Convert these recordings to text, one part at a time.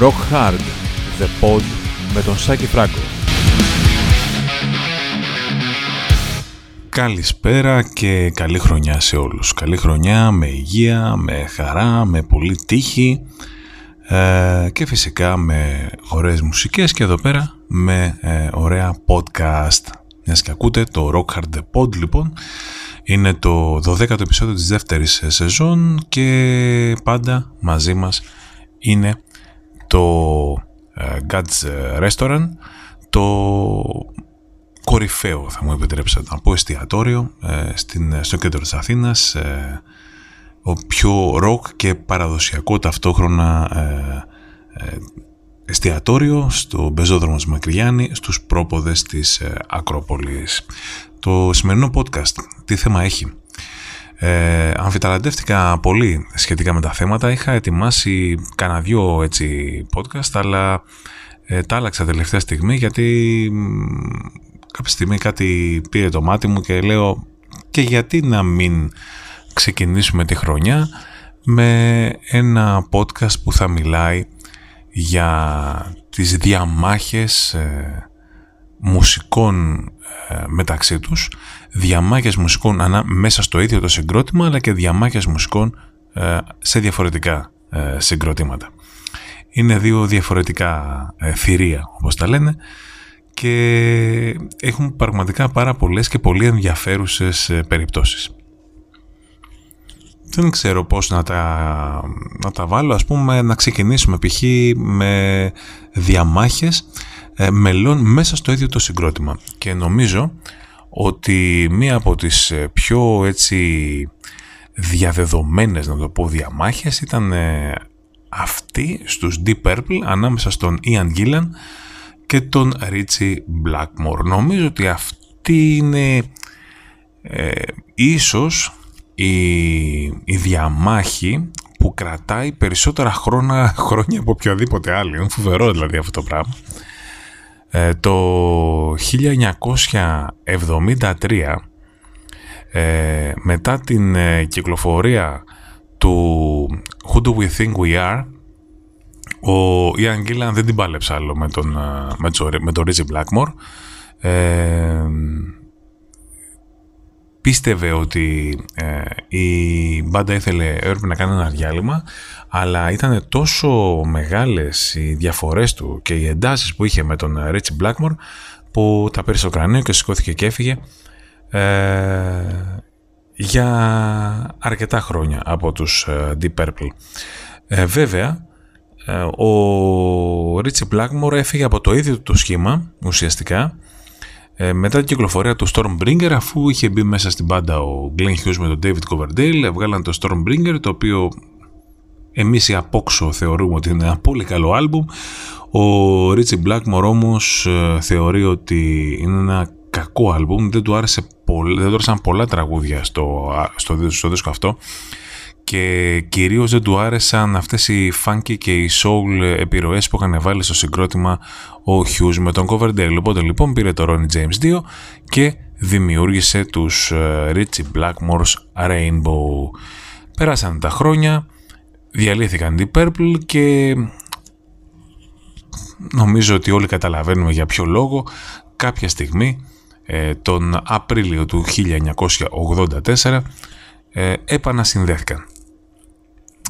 Rock Hard, The Pod με τον Σάκη Φράγκο. Καλησπέρα και καλή χρονιά σε όλους. Καλή χρονιά με υγεία, με χαρά, με πολύ τύχη ε, και φυσικά με ωραίες μουσικές και εδώ πέρα με ε, ωραία podcast. Μιας και ακούτε το Rock Hard The Pod λοιπόν είναι το 12ο επεισόδιο της δεύτερης σεζόν και πάντα μαζί μας είναι το ε, God's Restaurant, το κορυφαίο θα μου επιτρέψετε να πω εστιατόριο ε, στην, στο κέντρο της Αθήνας, ε, ο πιο ροκ και παραδοσιακό ταυτόχρονα εστιατόριο στο πεζόδρομο της Μακριγιάννη στους πρόποδες της Ακρόπολης. Το σημερινό podcast τι θέμα έχει; Ε, αμφιταλαντεύτηκα πολύ σχετικά με τα θέματα. Είχα ετοιμάσει κανένα δυο έτσι podcast, αλλά ε, τα άλλαξα τελευταία στιγμή γιατί κάποια στιγμή κάτι πήρε το μάτι μου και λέω και γιατί να μην ξεκινήσουμε τη χρονιά με ένα podcast που θα μιλάει για τις διαμάχες ε, μουσικών ε, μεταξύ τους, διαμάχες μουσικών ανά, μέσα στο ίδιο το συγκρότημα, αλλά και διαμάχες μουσικών ε, σε διαφορετικά ε, συγκροτήματα. Είναι δύο διαφορετικά θηρία, όπως τα λένε, και έχουν πραγματικά πάρα πολλές και πολύ ενδιαφέρουσες περιπτώσεις. Δεν ξέρω πώς να τα, να τα βάλω, ας πούμε να ξεκινήσουμε π.χ. με διαμάχες ε, μελών μέσα στο ίδιο το συγκρότημα. Και νομίζω ότι μία από τις ε, πιο έτσι διαδεδομένες να το πω διαμάχες ήταν ε, αυτή στους Deep Purple ανάμεσα στον Ian Gillan και τον Richie Blackmore. Νομίζω ότι αυτή είναι ε, ίσως η, η διαμάχη που κρατάει περισσότερα χρόνια, χρόνια από οποιαδήποτε άλλη. Είναι φοβερό δηλαδή αυτό το πράγμα. Ε, το 1973 ε, μετά την ε, κυκλοφορία του Who Do We Think We Are ο Ιαν Γκίλαν δεν την πάλεψε άλλο με τον, με τον, με τον Rizzy Blackmore πίστευε ότι η μπάντα ήθελε έπρεπε να κάνει ένα διάλειμμα αλλά ήταν τόσο μεγάλες οι διαφορές του και οι εντάσεις που είχε με τον Ρίτσι Blackmore που τα πήρε στο κρανίο και σηκώθηκε και έφυγε ε, για αρκετά χρόνια από τους ε, Deep Purple. Ε, βέβαια, ε, ο Ρίτσι Blackmore έφυγε από το ίδιο το σχήμα ουσιαστικά μετά την κυκλοφορία του Stormbringer αφού είχε μπει μέσα στην μπάντα ο Glenn Hughes με τον David Coverdale βγάλαν το Stormbringer το οποίο εμείς οι απόξω θεωρούμε ότι είναι ένα πολύ καλό άλμπουμ. Ο Ρίτσι Blackmore όμως ε, θεωρεί ότι είναι ένα κακό άλμπουμ. Δεν του, άρεσε δεν του άρεσαν πολλά τραγούδια στο, στο, στο δίσκο αυτό και κυρίως δεν του άρεσαν αυτές οι funky και οι soul επιρροές που είχαν βάλει στο συγκρότημα ο Hughes με τον Coverdale. Οπότε λοιπόν πήρε το Ronnie James 2 και δημιούργησε τους ε, Ritchie Blackmore's Rainbow. Πέρασαν τα χρόνια, διαλύθηκαν οι Purple και νομίζω ότι όλοι καταλαβαίνουμε για ποιο λόγο κάποια στιγμή ε, τον Απρίλιο του 1984 ε, επανασυνδέθηκαν.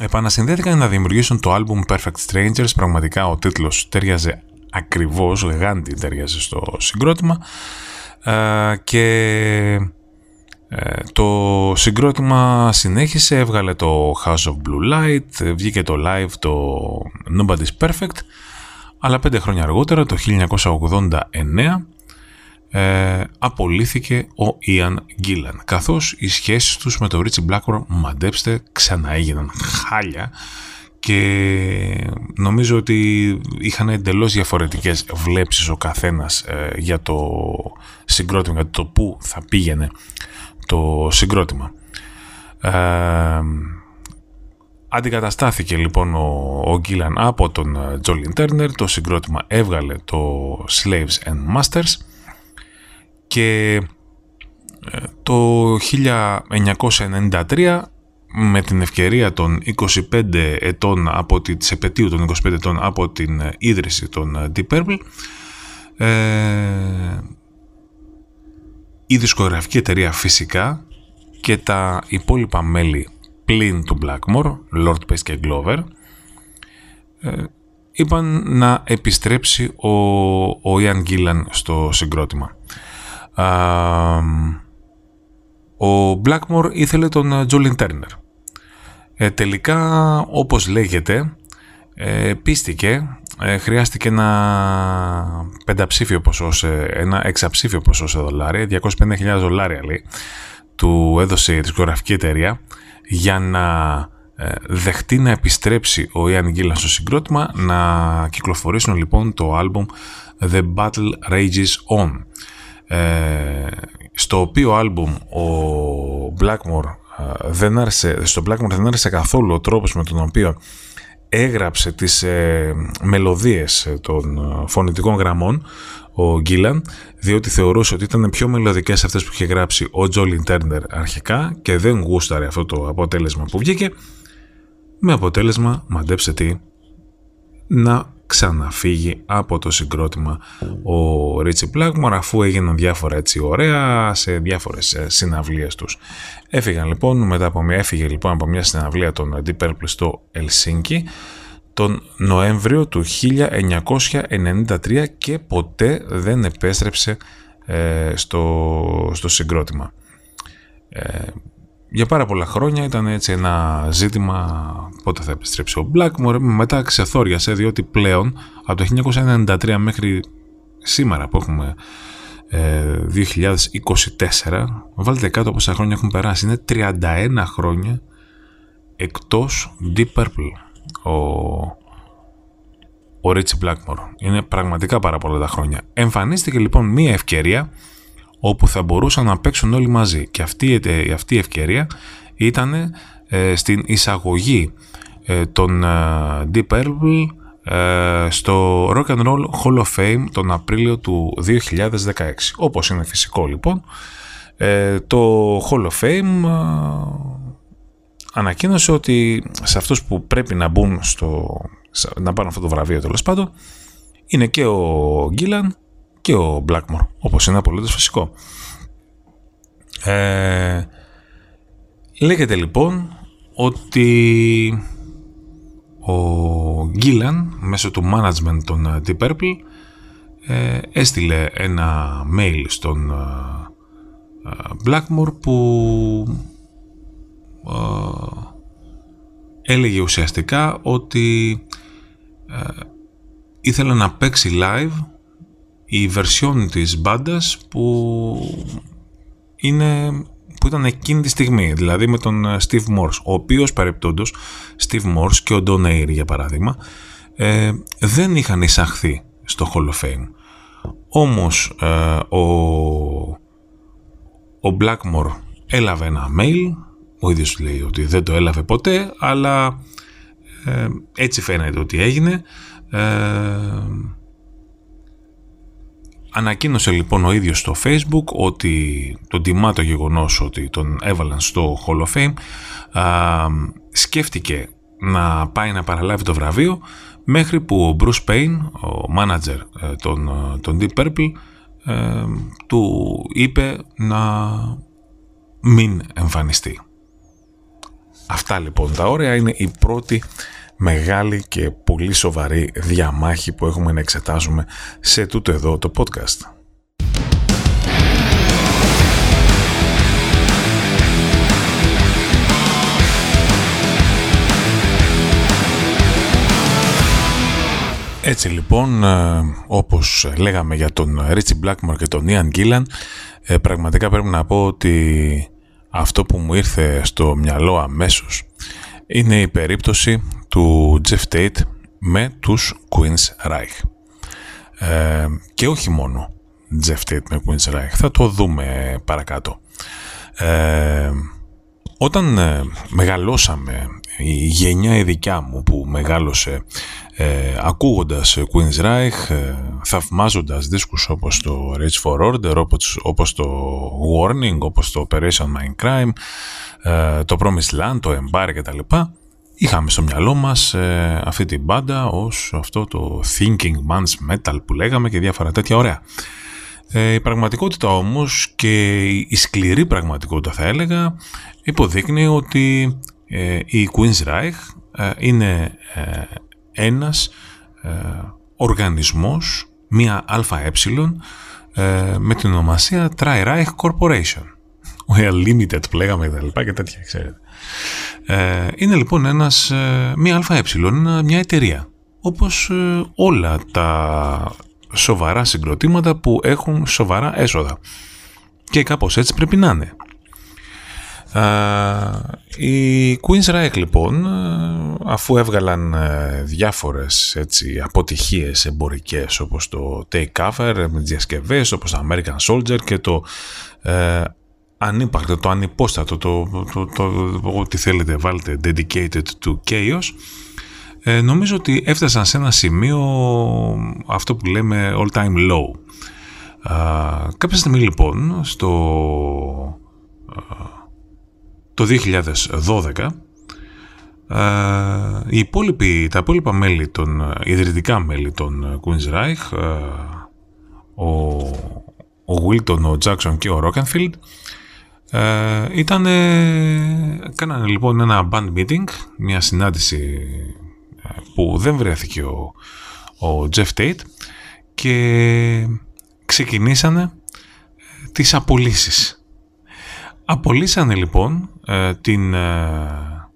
Επανασυνδέθηκαν να δημιουργήσουν το album Perfect Strangers, πραγματικά ο τίτλος ταιριάζε ακριβώς, γάντι ταιριάζε στο συγκρότημα. Ε, και ε, το συγκρότημα συνέχισε, έβγαλε το House of Blue Light, βγήκε το live το Nobody's Perfect, αλλά πέντε χρόνια αργότερα, το 1989, ε, απολύθηκε ο Ian Gillan, καθώς οι σχέσεις τους με τον Richie Blackmore, μαντέψτε, ξαναέγιναν χάλια και νομίζω ότι είχαν εντελώς διαφορετικές βλέψεις ο καθένας ε, για το συγκρότημα, για το πού θα πήγαινε το συγκρότημα. Ε, αντικαταστάθηκε λοιπόν ο, ο Γκίλαν από τον Τζόλιν Τέρνερ, το συγκρότημα έβγαλε το Slaves and Masters και ε, το 1993 με την ευκαιρία των 25 ετών από τη, της επαιτίου των 25 ετών από την ίδρυση των Deep Purple ε, η δισκογραφική εταιρεία φυσικά και τα υπόλοιπα μέλη πλην του Blackmore, Lord Pace και Glover ε, είπαν να επιστρέψει ο, ο Ian Gillan στο συγκρότημα. Ο Blackmore ήθελε τον Jolin Turner. Ε, τελικά, όπως λέγεται, ε, πίστηκε, ε, χρειάστηκε ένα πενταψήφιο ποσό, σε, ένα εξαψήφιο ποσό σε δολάρια, 250.000 δολάρια λέει, του έδωσε η δισκογραφική εταιρεία για να ε, δεχτεί να επιστρέψει ο Ιαν Γκίλαν στο συγκρότημα να κυκλοφορήσουν λοιπόν το άλμπουμ The Battle Rages On ε, στο οποίο άλμπουμ ο Blackmore ε, δεν άρεσε, στο Blackmore δεν άρεσε καθόλου ο τρόπος με τον οποίο έγραψε τις ε, μελωδίες των φωνητικών γραμμών ο Γκίλαν, διότι θεωρούσε ότι ήταν πιο μελωδικές αυτές που είχε γράψει ο Τζόλιν Τέρνερ αρχικά και δεν γούσταρε αυτό το αποτέλεσμα που βγήκε με αποτέλεσμα, μαντέψτε τι, να ξαναφύγει από το συγκρότημα ο Ρίτσι Πλάγμορ αφού έγιναν διάφορα έτσι ωραία σε διάφορες ε, συναυλίες τους. Έφυγαν λοιπόν, μετά από μια, έφυγε λοιπόν από μια συναυλία των Deep Purple στο Ελσίνκι τον Νοέμβριο του 1993 και ποτέ δεν επέστρεψε ε, στο, στο συγκρότημα. Ε, για πάρα πολλά χρόνια ήταν έτσι ένα ζήτημα πότε θα επιστρέψει ο Blackmore μετά ξεθόριασε διότι πλέον από το 1993 μέχρι σήμερα που έχουμε 2024 ε, βάλτε κάτω πόσα χρόνια έχουν περάσει. Είναι 31 χρόνια εκτός Deep Purple ο, ο Richie Blackmore. Είναι πραγματικά πάρα πολλά τα χρόνια. Εμφανίστηκε λοιπόν μία ευκαιρία όπου θα μπορούσαν να παίξουν όλοι μαζί. Και αυτή, αυτή η ευκαιρία ήταν ε, στην εισαγωγή ε, των ε, Deep Purple στο Rock and Roll Hall of Fame τον Απρίλιο του 2016. Όπως είναι φυσικό λοιπόν, το Hall of Fame ανακοίνωσε ότι σε αυτούς που πρέπει να μπουν στο, να πάρουν αυτό το βραβείο τέλος πάντων είναι και ο Γκίλαν και ο Blackmore, όπως είναι απολύτως φυσικό. Ε, λέγεται λοιπόν ότι ο Γκίλαν μέσω του management των Deep Purple ε, έστειλε ένα mail στον ε, Blackmore που έλεγε ουσιαστικά ότι ήθελε να παίξει live η version της μπάντας που είναι που ήταν εκείνη τη στιγμή, δηλαδή με τον ε, Steve Morse, ο οποίος παρεπτόντος Steve Morse και ο Don Air για παράδειγμα ε, δεν είχαν εισαχθεί στο Hall of Fame. Όμως ε, ο, ο Blackmore έλαβε ένα mail, ο ίδιος λέει ότι δεν το έλαβε ποτέ, αλλά έτσι φαίνεται ότι έγινε. Ανακοίνωσε λοιπόν ο ίδιος στο facebook ότι τον τιμά το γεγονός ότι τον έβαλαν στο Hall of Fame σκέφτηκε να πάει να παραλάβει το βραβείο μέχρι που ο Bruce Payne, ο manager ε, των, ε, των Deep Purple ε, του είπε να μην εμφανιστεί. Αυτά λοιπόν τα όρια είναι η πρώτη μεγάλη και πολύ σοβαρή διαμάχη που έχουμε να εξετάζουμε σε τούτο εδώ το podcast. Έτσι λοιπόν, ε, όπως λέγαμε για τον Ρίτσι Blackmore και τον Ian Gillan, ε, πραγματικά πρέπει να πω ότι αυτό που μου ήρθε στο μυαλό αμέσως είναι η περίπτωση του Jeff Tate με τους Queen's Reich. Ε, και όχι μόνο Jeff Tate με Queen's Reich, θα το δούμε παρακάτω. Ε, όταν ε, μεγαλώσαμε, η γενιά η δικιά μου που μεγάλωσε ε, ακούγοντας Queen's Reich, ε, θαυμάζοντας δίσκους όπως το Rage for Order, όπως, όπως το Warning, όπως το Operation Mindcrime, ε, το Promised Land, το Empire κτλ. Είχαμε στο μυαλό μας ε, αυτή την μπάντα ως αυτό το Thinking Man's Metal που λέγαμε και διάφορα τέτοια ωραία. Ε, η πραγματικότητα όμως και η σκληρή πραγματικότητα θα έλεγα υποδείκνει ότι ε, η Queen's Reich ε, είναι ε, ένας οργανισμός, μία ΑΕ με την ονομασία Tri-Reich Corporation. Well Limited που λέγαμε και τα και τέτοια, ξέρετε. είναι λοιπόν ένας, μία ΑΕ, μια εταιρεία. Όπως όλα τα σοβαρά συγκροτήματα που έχουν σοβαρά έσοδα. Και κάπως έτσι πρέπει να είναι. Οι Queen's Reich λοιπόν, αφού έβγαλαν ε, διάφορες έτσι, αποτυχίες εμπορικές όπως το Take Cover με τις διασκευές, όπως το American Soldier και το ε, ανύπαρκτο, το ανυπόστατο, το, το, το, ό,τι θέλετε βάλτε Dedicated to Chaos, ε, νομίζω ότι έφτασαν σε ένα σημείο αυτό που λέμε all time low. Α, κάποια στιγμή λοιπόν στο το 2012 α, οι υπόλοιποι, τα υπόλοιπα μέλη των ιδρυτικά μέλη των Queen's Reich ο, ο Wilton, ο Jackson και ο Rockenfield ήταν, κάνανε λοιπόν ένα band meeting, μια συνάντηση που δεν βρέθηκε ο, ο Jeff Tate και ξεκινήσανε ε, τις απολύσεις. Απολύσανε λοιπόν ε, την ε,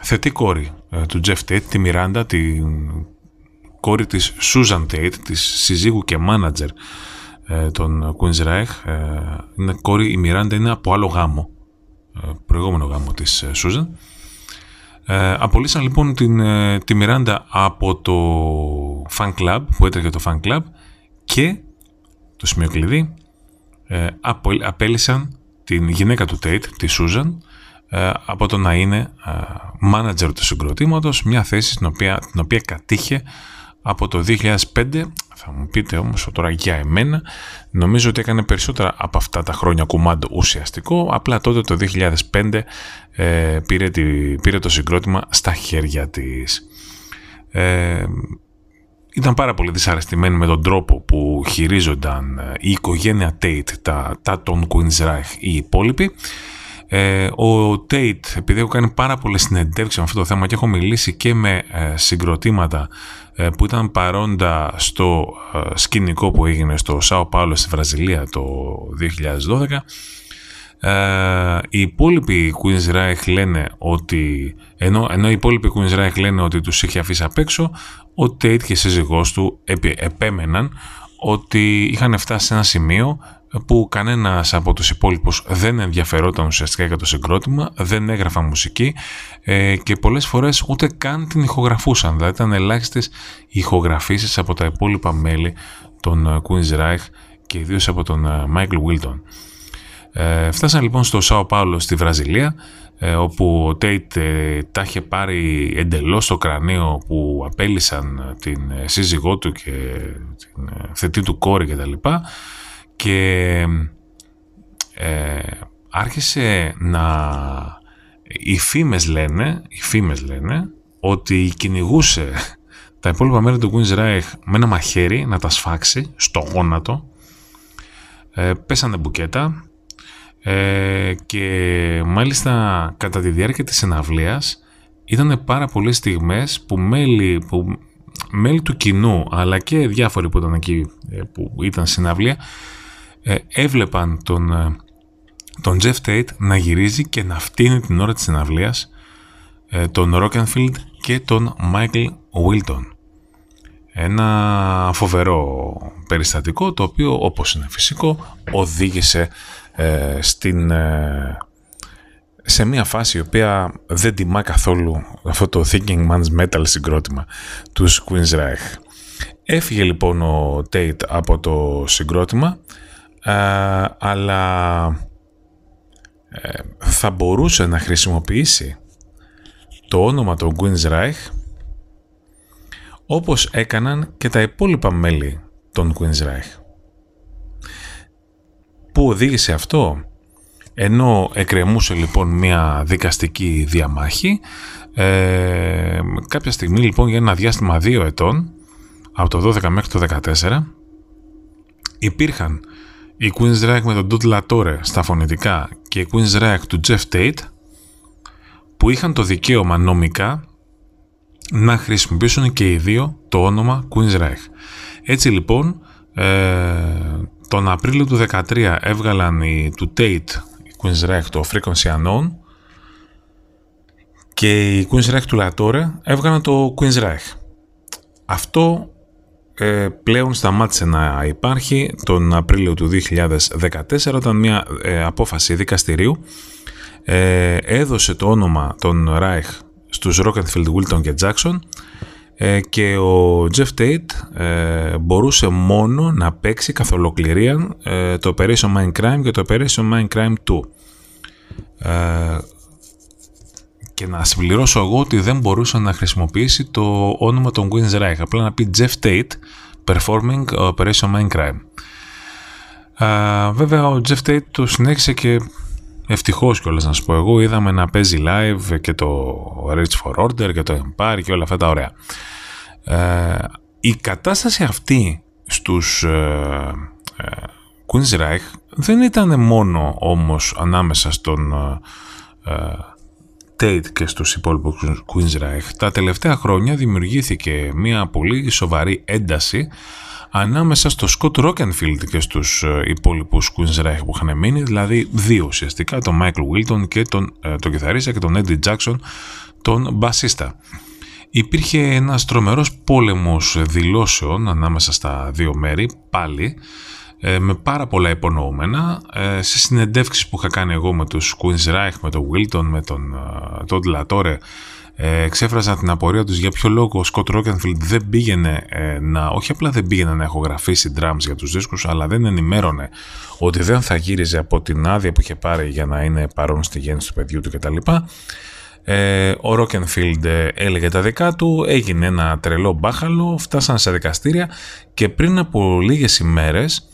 θετή κόρη του Jeff Tate, τη Miranda, την κόρη της Susan Tate, της συζύγου και μάνατζερ των Queen's Reich. Είναι κόρη, η Miranda είναι από άλλο γάμο, προηγούμενο γάμο της Susan. Ε, απολύσαν λοιπόν την, ε, τη Μιράντα από το fan club που έτρεχε το fan club και το σημείο κλειδί ε, απέλησαν την γυναίκα του Tate, τη Σούζαν, ε, από το να είναι ε, manager του συγκροτήματος, μια θέση στην οποία, την οποία κατήχε από το 2005 θα μου πείτε όμως τώρα για εμένα νομίζω ότι έκανε περισσότερα από αυτά τα χρόνια κουμάντο ουσιαστικό. Απλά τότε το 2005 ε, πήρε, τη, πήρε το συγκρότημα στα χέρια της. Ε, ήταν πάρα πολύ δυσαρεστημένη με τον τρόπο που χειρίζονταν ε, η οικογένεια Tate τα, τα των Queen's Reich οι υπόλοιποι ε, ο Tate, επειδή έχω κάνει πάρα πολλές συνεντεύξεις με αυτό το θέμα και έχω μιλήσει και με ε, συγκροτήματα ε, που ήταν παρόντα στο ε, σκηνικό που έγινε στο Σάο Πάολο στη Βραζιλία το 2012 ε, οι υπόλοιποι Queen's Reich λένε ότι ενώ, ενώ οι υπόλοιποι Queen's Reich λένε ότι τους είχε αφήσει απ' έξω ο Tate και η σύζυγός του επέμεναν ότι είχαν φτάσει σε ένα σημείο που κανένας από τους υπόλοιπους δεν ενδιαφερόταν ουσιαστικά για το συγκρότημα, δεν έγραφαν μουσική ε, και πολλές φορές ούτε καν την ηχογραφούσαν. Δηλαδή ήταν ελάχιστες ηχογραφήσεις από τα υπόλοιπα μέλη των ε, Queen's Reich και ιδίως από τον ε, Michael Wilton. Ε, φτάσαν λοιπόν στο Σάο Πάολο στη Βραζιλία ε, όπου ο Τέιτ ε, τα είχε πάρει εντελώς στο κρανίο που απέλησαν την σύζυγό του και την θετή του κόρη κτλ και ε, άρχισε να... Οι φήμες λένε, οι φήμες λένε ότι κυνηγούσε τα υπόλοιπα μέρη του Queen's Reich με ένα μαχαίρι να τα σφάξει στο γόνατο. Ε, πέσανε μπουκέτα ε, και μάλιστα κατά τη διάρκεια της συναυλίας ήταν πάρα πολλές στιγμές που μέλη, που μέλη του κοινού αλλά και διάφοροι που ήταν εκεί ε, που ήταν συναυλία ε, έβλεπαν τον, ε, τον Jeff Tate να γυρίζει και να φτύνει την ώρα της συναυλίας ε, τον Rockenfield και τον Michael Wilton. Ένα φοβερό περιστατικό το οποίο όπως είναι φυσικό οδήγησε στην, σε μια φάση η οποία δεν τιμά καθόλου αυτό το Thinking Man's Metal συγκρότημα τους Queen's Reich. Έφυγε λοιπόν ο Tate από το συγκρότημα ε, αλλά ε, θα μπορούσε να χρησιμοποιήσει το όνομα του Queen's Reich όπως έκαναν και τα υπόλοιπα μέλη των Queen's Reich. Πού οδήγησε αυτό; Ενώ εκρεμούσε λοιπόν μια δικαστική διαμάχη, ε, κάποια στιγμή λοιπόν για ένα διάστημα δύο ετών, από το 12 μέχρι το 14, υπήρχαν η Queen's Reich με τον Dot Latore στα φωνητικά και η Queen's Reich του Jeff Tate, που είχαν το δικαίωμα νομικά να χρησιμοποιήσουν και οι δύο το όνομα Queen's Reich. Έτσι λοιπόν, ε, τον Απρίλιο του 2013 έβγαλαν οι, του Tate, η Queen's Reich, το Frequency Unknown και η Queen's Reich του Latore έβγαλαν το Queen's Reich. Αυτό ε, πλέον σταμάτησε να υπάρχει τον Απρίλιο του 2014 όταν μια ε, απόφαση δικαστηρίου ε, έδωσε το όνομα των Reich στους Rockefeller, Wilton και Jackson ε, και ο Jeff Tate ε, μπορούσε μόνο να παίξει καθ' ολοκληρία ε, το Operation Mindcrime και το Operation Mindcrime 2. Ε, και να συμπληρώσω εγώ ότι δεν μπορούσε να χρησιμοποιήσει το όνομα των Queen's Reich. Απλά να πει Jeff Tate Performing Operation Mindcrime. Ε, βέβαια ο Jeff Tate το συνέχισε και Ευτυχώς κιόλας να σου πω εγώ, είδαμε να παίζει live και το Reach for Order και το Empire και όλα αυτά τα ωραία. Ε, η κατάσταση αυτή στους ε, ε, Queen's Reich δεν ήταν μόνο όμως ανάμεσα στον ε, Tate και στους υπόλοιπους Queen's Reich. Τα τελευταία χρόνια δημιουργήθηκε μια πολύ σοβαρή ένταση ανάμεσα στο Scott Rockenfield και στους ε, υπόλοιπους Queen's Reich που είχαν μείνει, δηλαδή δύο ουσιαστικά, τον Michael Wilton και τον, ε, τον κιθαρίστα και τον Eddie Jackson, τον μπασίστα. Υπήρχε ένας τρομερός πόλεμος δηλώσεων ανάμεσα στα δύο μέρη, πάλι, ε, με πάρα πολλά υπονοούμενα. Σε συνεντεύξεις που είχα κάνει εγώ με τους Queen's Reich, με τον Wilton, με τον Todd Latore, ε, εξέφραζαν την απορία τους για ποιο λόγο ο Σκοτ Ρόκενφιλντ δεν πήγαινε ε, να, όχι απλά δεν πήγαινε να ηχογραφήσει drums για τους δίσκους, αλλά δεν ενημέρωνε ότι δεν θα γύριζε από την άδεια που είχε πάρει για να είναι παρόν στη γέννηση του παιδιού του κτλ. Ε, ο Ρόκενφιλντ ε, έλεγε τα δικά του, έγινε ένα τρελό μπάχαλο, φτάσαν σε δικαστήρια και πριν από λίγες ημέρες ε,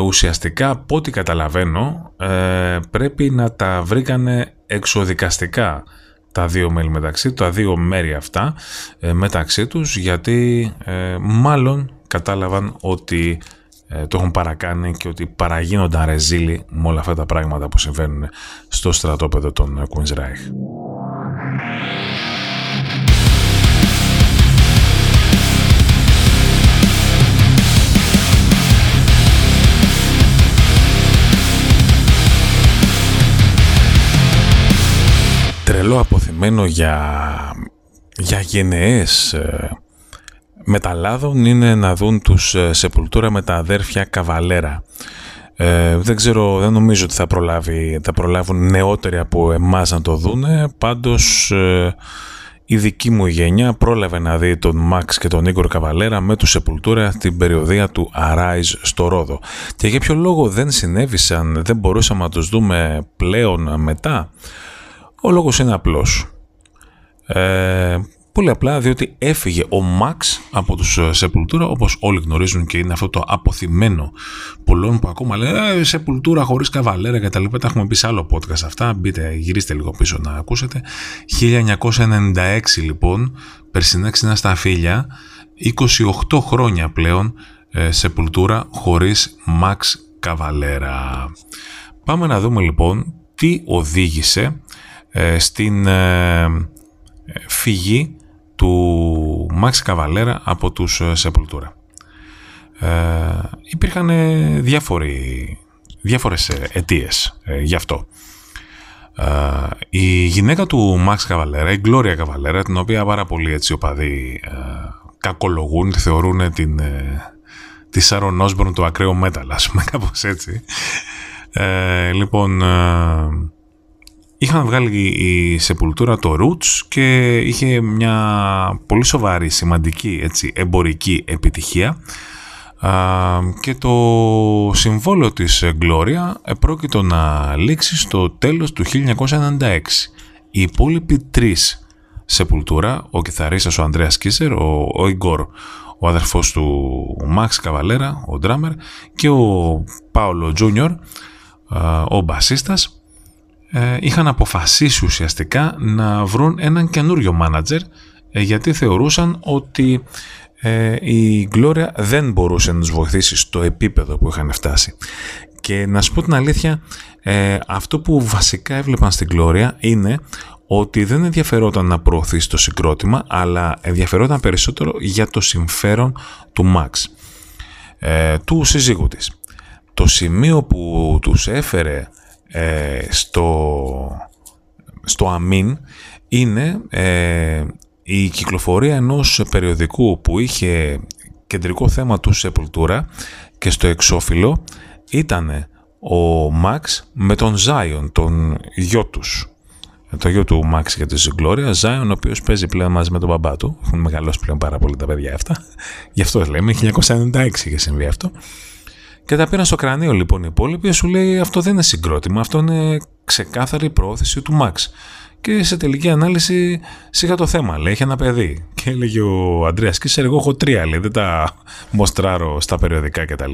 ουσιαστικά από ό,τι καταλαβαίνω ε, πρέπει να τα βρήκανε εξοδικαστικά τα δύο μέλη μεταξύ, τα δύο μέρη αυτά ε, μεταξύ τους γιατί ε, μάλλον κατάλαβαν ότι ε, το έχουν παρακάνει και ότι παραγίνονταν ρεζίλοι με όλα αυτά τα πράγματα που συμβαίνουν στο στρατόπεδο των Queen's τρελό αποθυμένο για, για γενναίες ε, μεταλλάδων είναι να δουν τους ε, Σεπουλτούρα με τα αδέρφια Καβαλέρα. Ε, δεν ξέρω, δεν νομίζω ότι θα, προλάβει, θα προλάβουν νεότεροι από εμάς να το δούνε, πάντως ε, η δική μου γενιά πρόλαβε να δει τον Μαξ και τον Ίγκορ Καβαλέρα με τους Σεπουλτούρα την περιοδία του Arise στο Ρόδο. Και για ποιο λόγο δεν συνέβησαν, δεν μπορούσαμε να τους δούμε πλέον μετά; Ο λόγος είναι απλός. Ε, πολύ απλά διότι έφυγε ο Μαξ από τους ε, Σεπουλτούρα όπως όλοι γνωρίζουν και είναι αυτό το αποθυμένο πολλών που ακόμα λένε ε, Σεπουλτούρα χωρίς καβαλέρα και τα λοιπά τα έχουμε πει σε άλλο podcast αυτά. Μπείτε γυρίστε λίγο πίσω να ακούσετε. 1996 λοιπόν περσινά ξινά στα φίλια 28 χρόνια πλέον ε, Σεπουλτούρα χωρίς Μαξ Καβαλέρα. Πάμε να δούμε λοιπόν τι οδήγησε ε, στην ε, φυγή του Μάξ Καβαλέρα από τους ε, Σεπουλτούρα. Ε, υπήρχαν διάφοροι, διάφορες αιτίες γι' αυτό. η γυναίκα του Μάξ Καβαλέρα, η Γκλώρια Καβαλέρα, την οποία πάρα πολλοί έτσι οπαδοί κακολογούν, θεωρούν την, τη Σάρον Όσμπορν του ακραίου μέταλλα, ας πούμε κάπως έτσι. λοιπόν, Είχαν βγάλει η Σεπουλτούρα το Roots και είχε μια πολύ σοβαρή, σημαντική έτσι, εμπορική επιτυχία. και το συμβόλαιο της Gloria πρόκειτο να λήξει στο τέλος του 1996. Οι υπόλοιποι τρεις Σεπουλτούρα, ο κιθαρίστας ο Ανδρέας Κίσερ, ο, ο Ιγκόρ, ο αδερφός του Μαξ Καβαλέρα, ο ντράμερ και ο Πάολο Τζούνιορ, ο μπασίστας, ε, είχαν αποφασίσει ουσιαστικά να βρουν έναν καινούριο μάνατζερ ε, γιατί θεωρούσαν ότι ε, η Gloria δεν μπορούσε να τους βοηθήσει στο επίπεδο που είχαν φτάσει. Και να σου πω την αλήθεια, αυτό που βασικά έβλεπαν στην Gloria είναι ότι δεν ενδιαφερόταν να προωθήσει το συγκρότημα, αλλά ενδιαφερόταν περισσότερο για το συμφέρον του Max, ε, του συζύγου της. Το σημείο που τους έφερε ε, στο, στο αμήν είναι ε, η κυκλοφορία ενός περιοδικού που είχε κεντρικό θέμα του Σεπουλτούρα και στο εξώφυλλο ήταν ο Μαξ με τον Ζάιον, τον γιο τους το γιο του Max και της Gloria, Zion, ο οποίος παίζει πλέον μαζί με τον μπαμπά του. Έχουν μεγαλώσει πλέον πάρα πολύ τα παιδιά αυτά. Γι' αυτό λέμε, 1996 είχε συμβεί αυτό. Και τα πήραν στο κρανίο λοιπόν οι υπόλοιποι, σου λέει αυτό δεν είναι συγκρότημα, αυτό είναι ξεκάθαρη πρόθεση του Max. Και σε τελική ανάλυση σίγα το θέμα, λέει, έχει ένα παιδί. Και έλεγε ο Αντρέας Κίσερ, εγώ έχω τρία, λέει, δεν τα μοστράρω στα περιοδικά κτλ.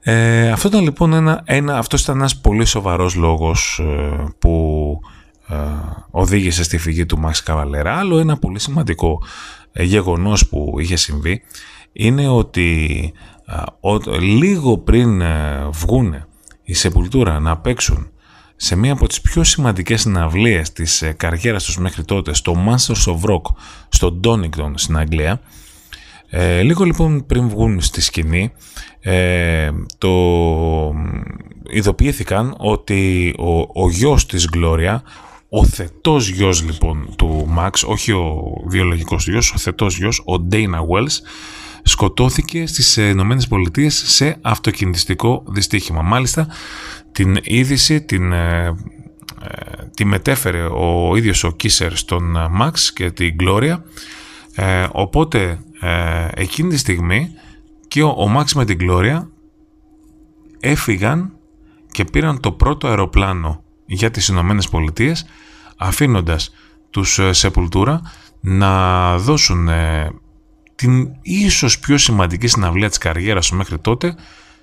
Ε, αυτό ήταν λοιπόν ένα, ένα, αυτός ήταν ένας πολύ σοβαρός λόγος ε, που ε, οδήγησε στη φυγή του Μαξ Καβαλέρα. Άλλο ένα πολύ σημαντικό ε, γεγονός που είχε συμβεί είναι ότι λίγο πριν βγούνε η Σεπουλτούρα να παίξουν σε μία από τις πιο σημαντικές συναυλίες της καριέρας τους μέχρι τότε στο Masters of Rock στο Donington στην Αγγλία ε, λίγο λοιπόν πριν βγουν στη σκηνή, ε, το ειδοποιήθηκαν ότι ο, ο γιος της Γκλώρια, ο θετός γιος λοιπόν του Μαξ, όχι ο βιολογικός γιος, ο θετός γιος, ο Dana Wells, σκοτώθηκε στις Ηνωμένες Πολιτείες σε αυτοκινητιστικό δυστύχημα. Μάλιστα την είδηση την, ε, ε, τη μετέφερε ο ίδιος ο Κίσερ στον Μαξ και την Γκλώρια, οπότε ε, εκείνη τη στιγμή και ο, ο Μάξ με την Gloria έφυγαν και πήραν το πρώτο αεροπλάνο για τις Ηνωμένες Πολιτείες, αφήνοντας τους ε, Σεπουλτούρα να δώσουν ε, την ίσως πιο σημαντική συναυλία της καριέρας τους μέχρι τότε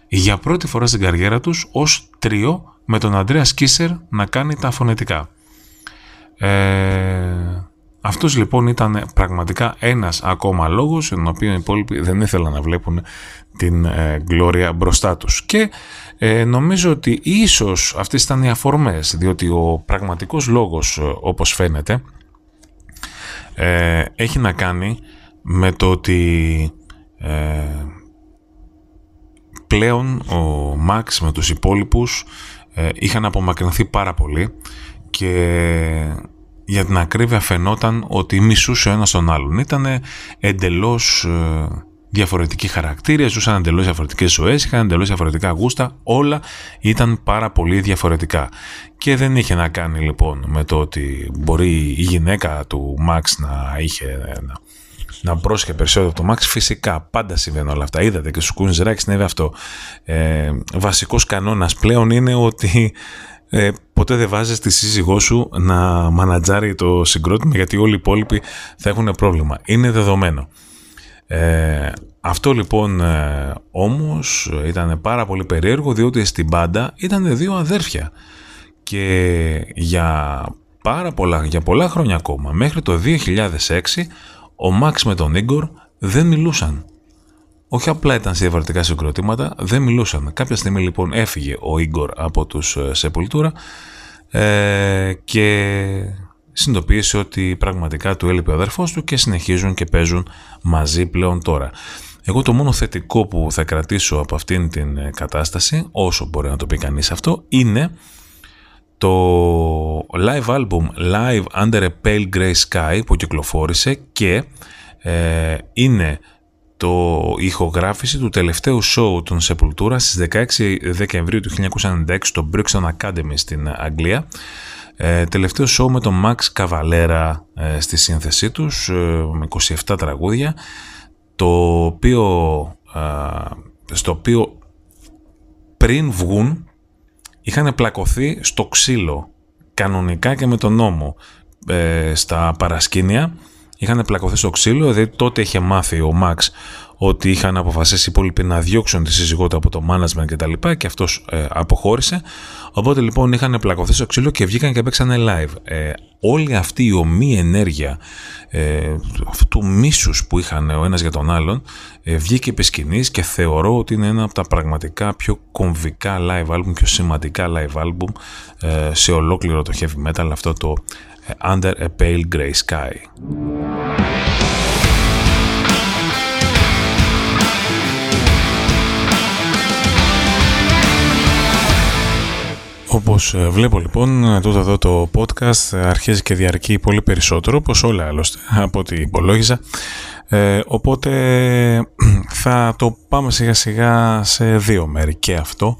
για πρώτη φορά στην καριέρα τους ως τρίο με τον Αντρέα Σκίσερ να κάνει τα φωνετικά. Ε, αυτός λοιπόν ήταν πραγματικά ένας ακόμα λόγος τον οποίο οι υπόλοιποι δεν ήθελαν να βλέπουν την ε, Gloria μπροστά τους. Και ε, νομίζω ότι ίσως αυτές ήταν οι αφορμές, διότι ο πραγματικός λόγος ε, όπως φαίνεται ε, έχει να κάνει με το ότι πλέον ο Μαξ με τους υπόλοιπους είχαν απομακρυνθεί πάρα πολύ και για την ακρίβεια φαινόταν ότι μισούσε ο ένας τον άλλον. Ήταν εντελώς ε, διαφορετικοί χαρακτήρες, ζούσαν εντελώς διαφορετικές ζωές, είχαν εντελώς διαφορετικά γούστα, όλα ήταν πάρα πολύ διαφορετικά. Και δεν είχε να κάνει λοιπόν με το ότι μπορεί η γυναίκα του Μαξ να είχε να, να πρόσχε περισσότερο το Max. Φυσικά πάντα συμβαίνουν όλα αυτά. Είδατε και στους Κουνζράκ συνέβη αυτό. Ε, βασικός κανόνας πλέον είναι ότι ε, ποτέ δεν βάζεις τη σύζυγό σου να μανατζάρει το συγκρότημα γιατί όλοι οι υπόλοιποι θα έχουν πρόβλημα. Είναι δεδομένο. Ε, αυτό λοιπόν ε, όμως ήταν πάρα πολύ περίεργο διότι στην πάντα ήταν δύο αδέρφια και για πάρα πολλά, για πολλά χρόνια ακόμα μέχρι το 2006 ο Μάξ με τον Ίγκορ δεν μιλούσαν όχι απλά ήταν σε διαφορετικά συγκροτήματα, δεν μιλούσαν. Κάποια στιγμή λοιπόν έφυγε ο Ίγκορ από τους ε, Σεπουλτούρα ε, και συνειδητοποίησε ότι πραγματικά του έλειπε ο αδερφός του και συνεχίζουν και παίζουν μαζί πλέον τώρα. Εγώ το μόνο θετικό που θα κρατήσω από αυτήν την ε, κατάσταση, όσο μπορεί να το πει κανείς αυτό, είναι το live album Live Under a Pale Grey Sky που κυκλοφόρησε και ε, είναι το ηχογράφηση του τελευταίου show των Sepultura στις 16 Δεκεμβρίου του 1996 στο Brixton Academy στην Αγγλία. Ε, τελευταίο show με τον Max Cavalera ε, στη σύνθεσή τους ε, με 27 τραγούδια το οποίο στο οποίο πριν βγουν είχαν πλακωθεί στο ξύλο κανονικά και με τον νόμο. Ε, στα παρασκήνια είχαν πλακωθεί στο ξύλο δηλαδή τότε είχε μάθει ο Μαξ ότι είχαν αποφασίσει οι υπόλοιποι να διώξουν τη σύζυγό του από το management κτλ. Και, τα και αυτός ε, αποχώρησε. Οπότε λοιπόν είχαν πλακωθεί στο ξύλο και βγήκαν και παίξανε live. Ε, όλη αυτή η ομή ενέργεια ε, αυτού του μίσους που είχαν ο ένας για τον άλλον ε, βγήκε επί σκηνής και θεωρώ ότι είναι ένα από τα πραγματικά πιο κομβικά live album, πιο σημαντικά live album ε, σε ολόκληρο το heavy metal αυτό το ε, Under a Pale Grey Sky. Όπως ε, βλέπω λοιπόν, τούτο εδώ το podcast αρχίζει και διαρκεί πολύ περισσότερο, όπως όλα άλλωστε, από ό,τι υπολόγιζα. Ε, οπότε θα το πάμε σιγά σιγά σε δύο μέρη και αυτό.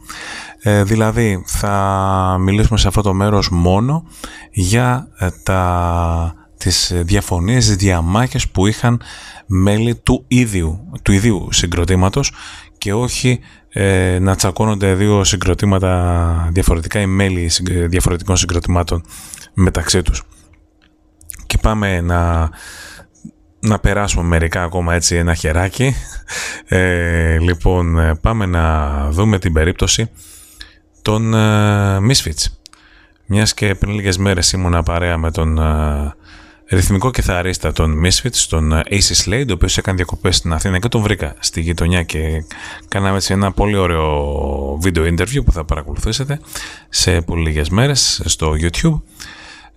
Ε, δηλαδή θα μιλήσουμε σε αυτό το μέρος μόνο για ε, τα, τις διαφωνίες, τις διαμάχες που είχαν μέλη του ίδιου, του ίδιου συγκροτήματος και όχι ε, να τσακώνονται δύο συγκροτήματα διαφορετικά ή μέλη διαφορετικών συγκροτημάτων μεταξύ τους. Και πάμε να, να περάσουμε μερικά ακόμα έτσι ένα χεράκι. Ε, λοιπόν, πάμε να δούμε την περίπτωση των ε, Misfits. Μιας και πριν λίγες μέρες ήμουνα παρέα με τον ε, ρυθμικό κιθαρίστα των Misfits, τον ε, AC Slade, ο οποίος έκανε διακοπές στην Αθήνα και τον βρήκα στη γειτονιά και κάναμε έτσι ένα πολύ ωραίο βίντεο interview που θα παρακολουθήσετε σε πολύ λίγες μέρες στο YouTube.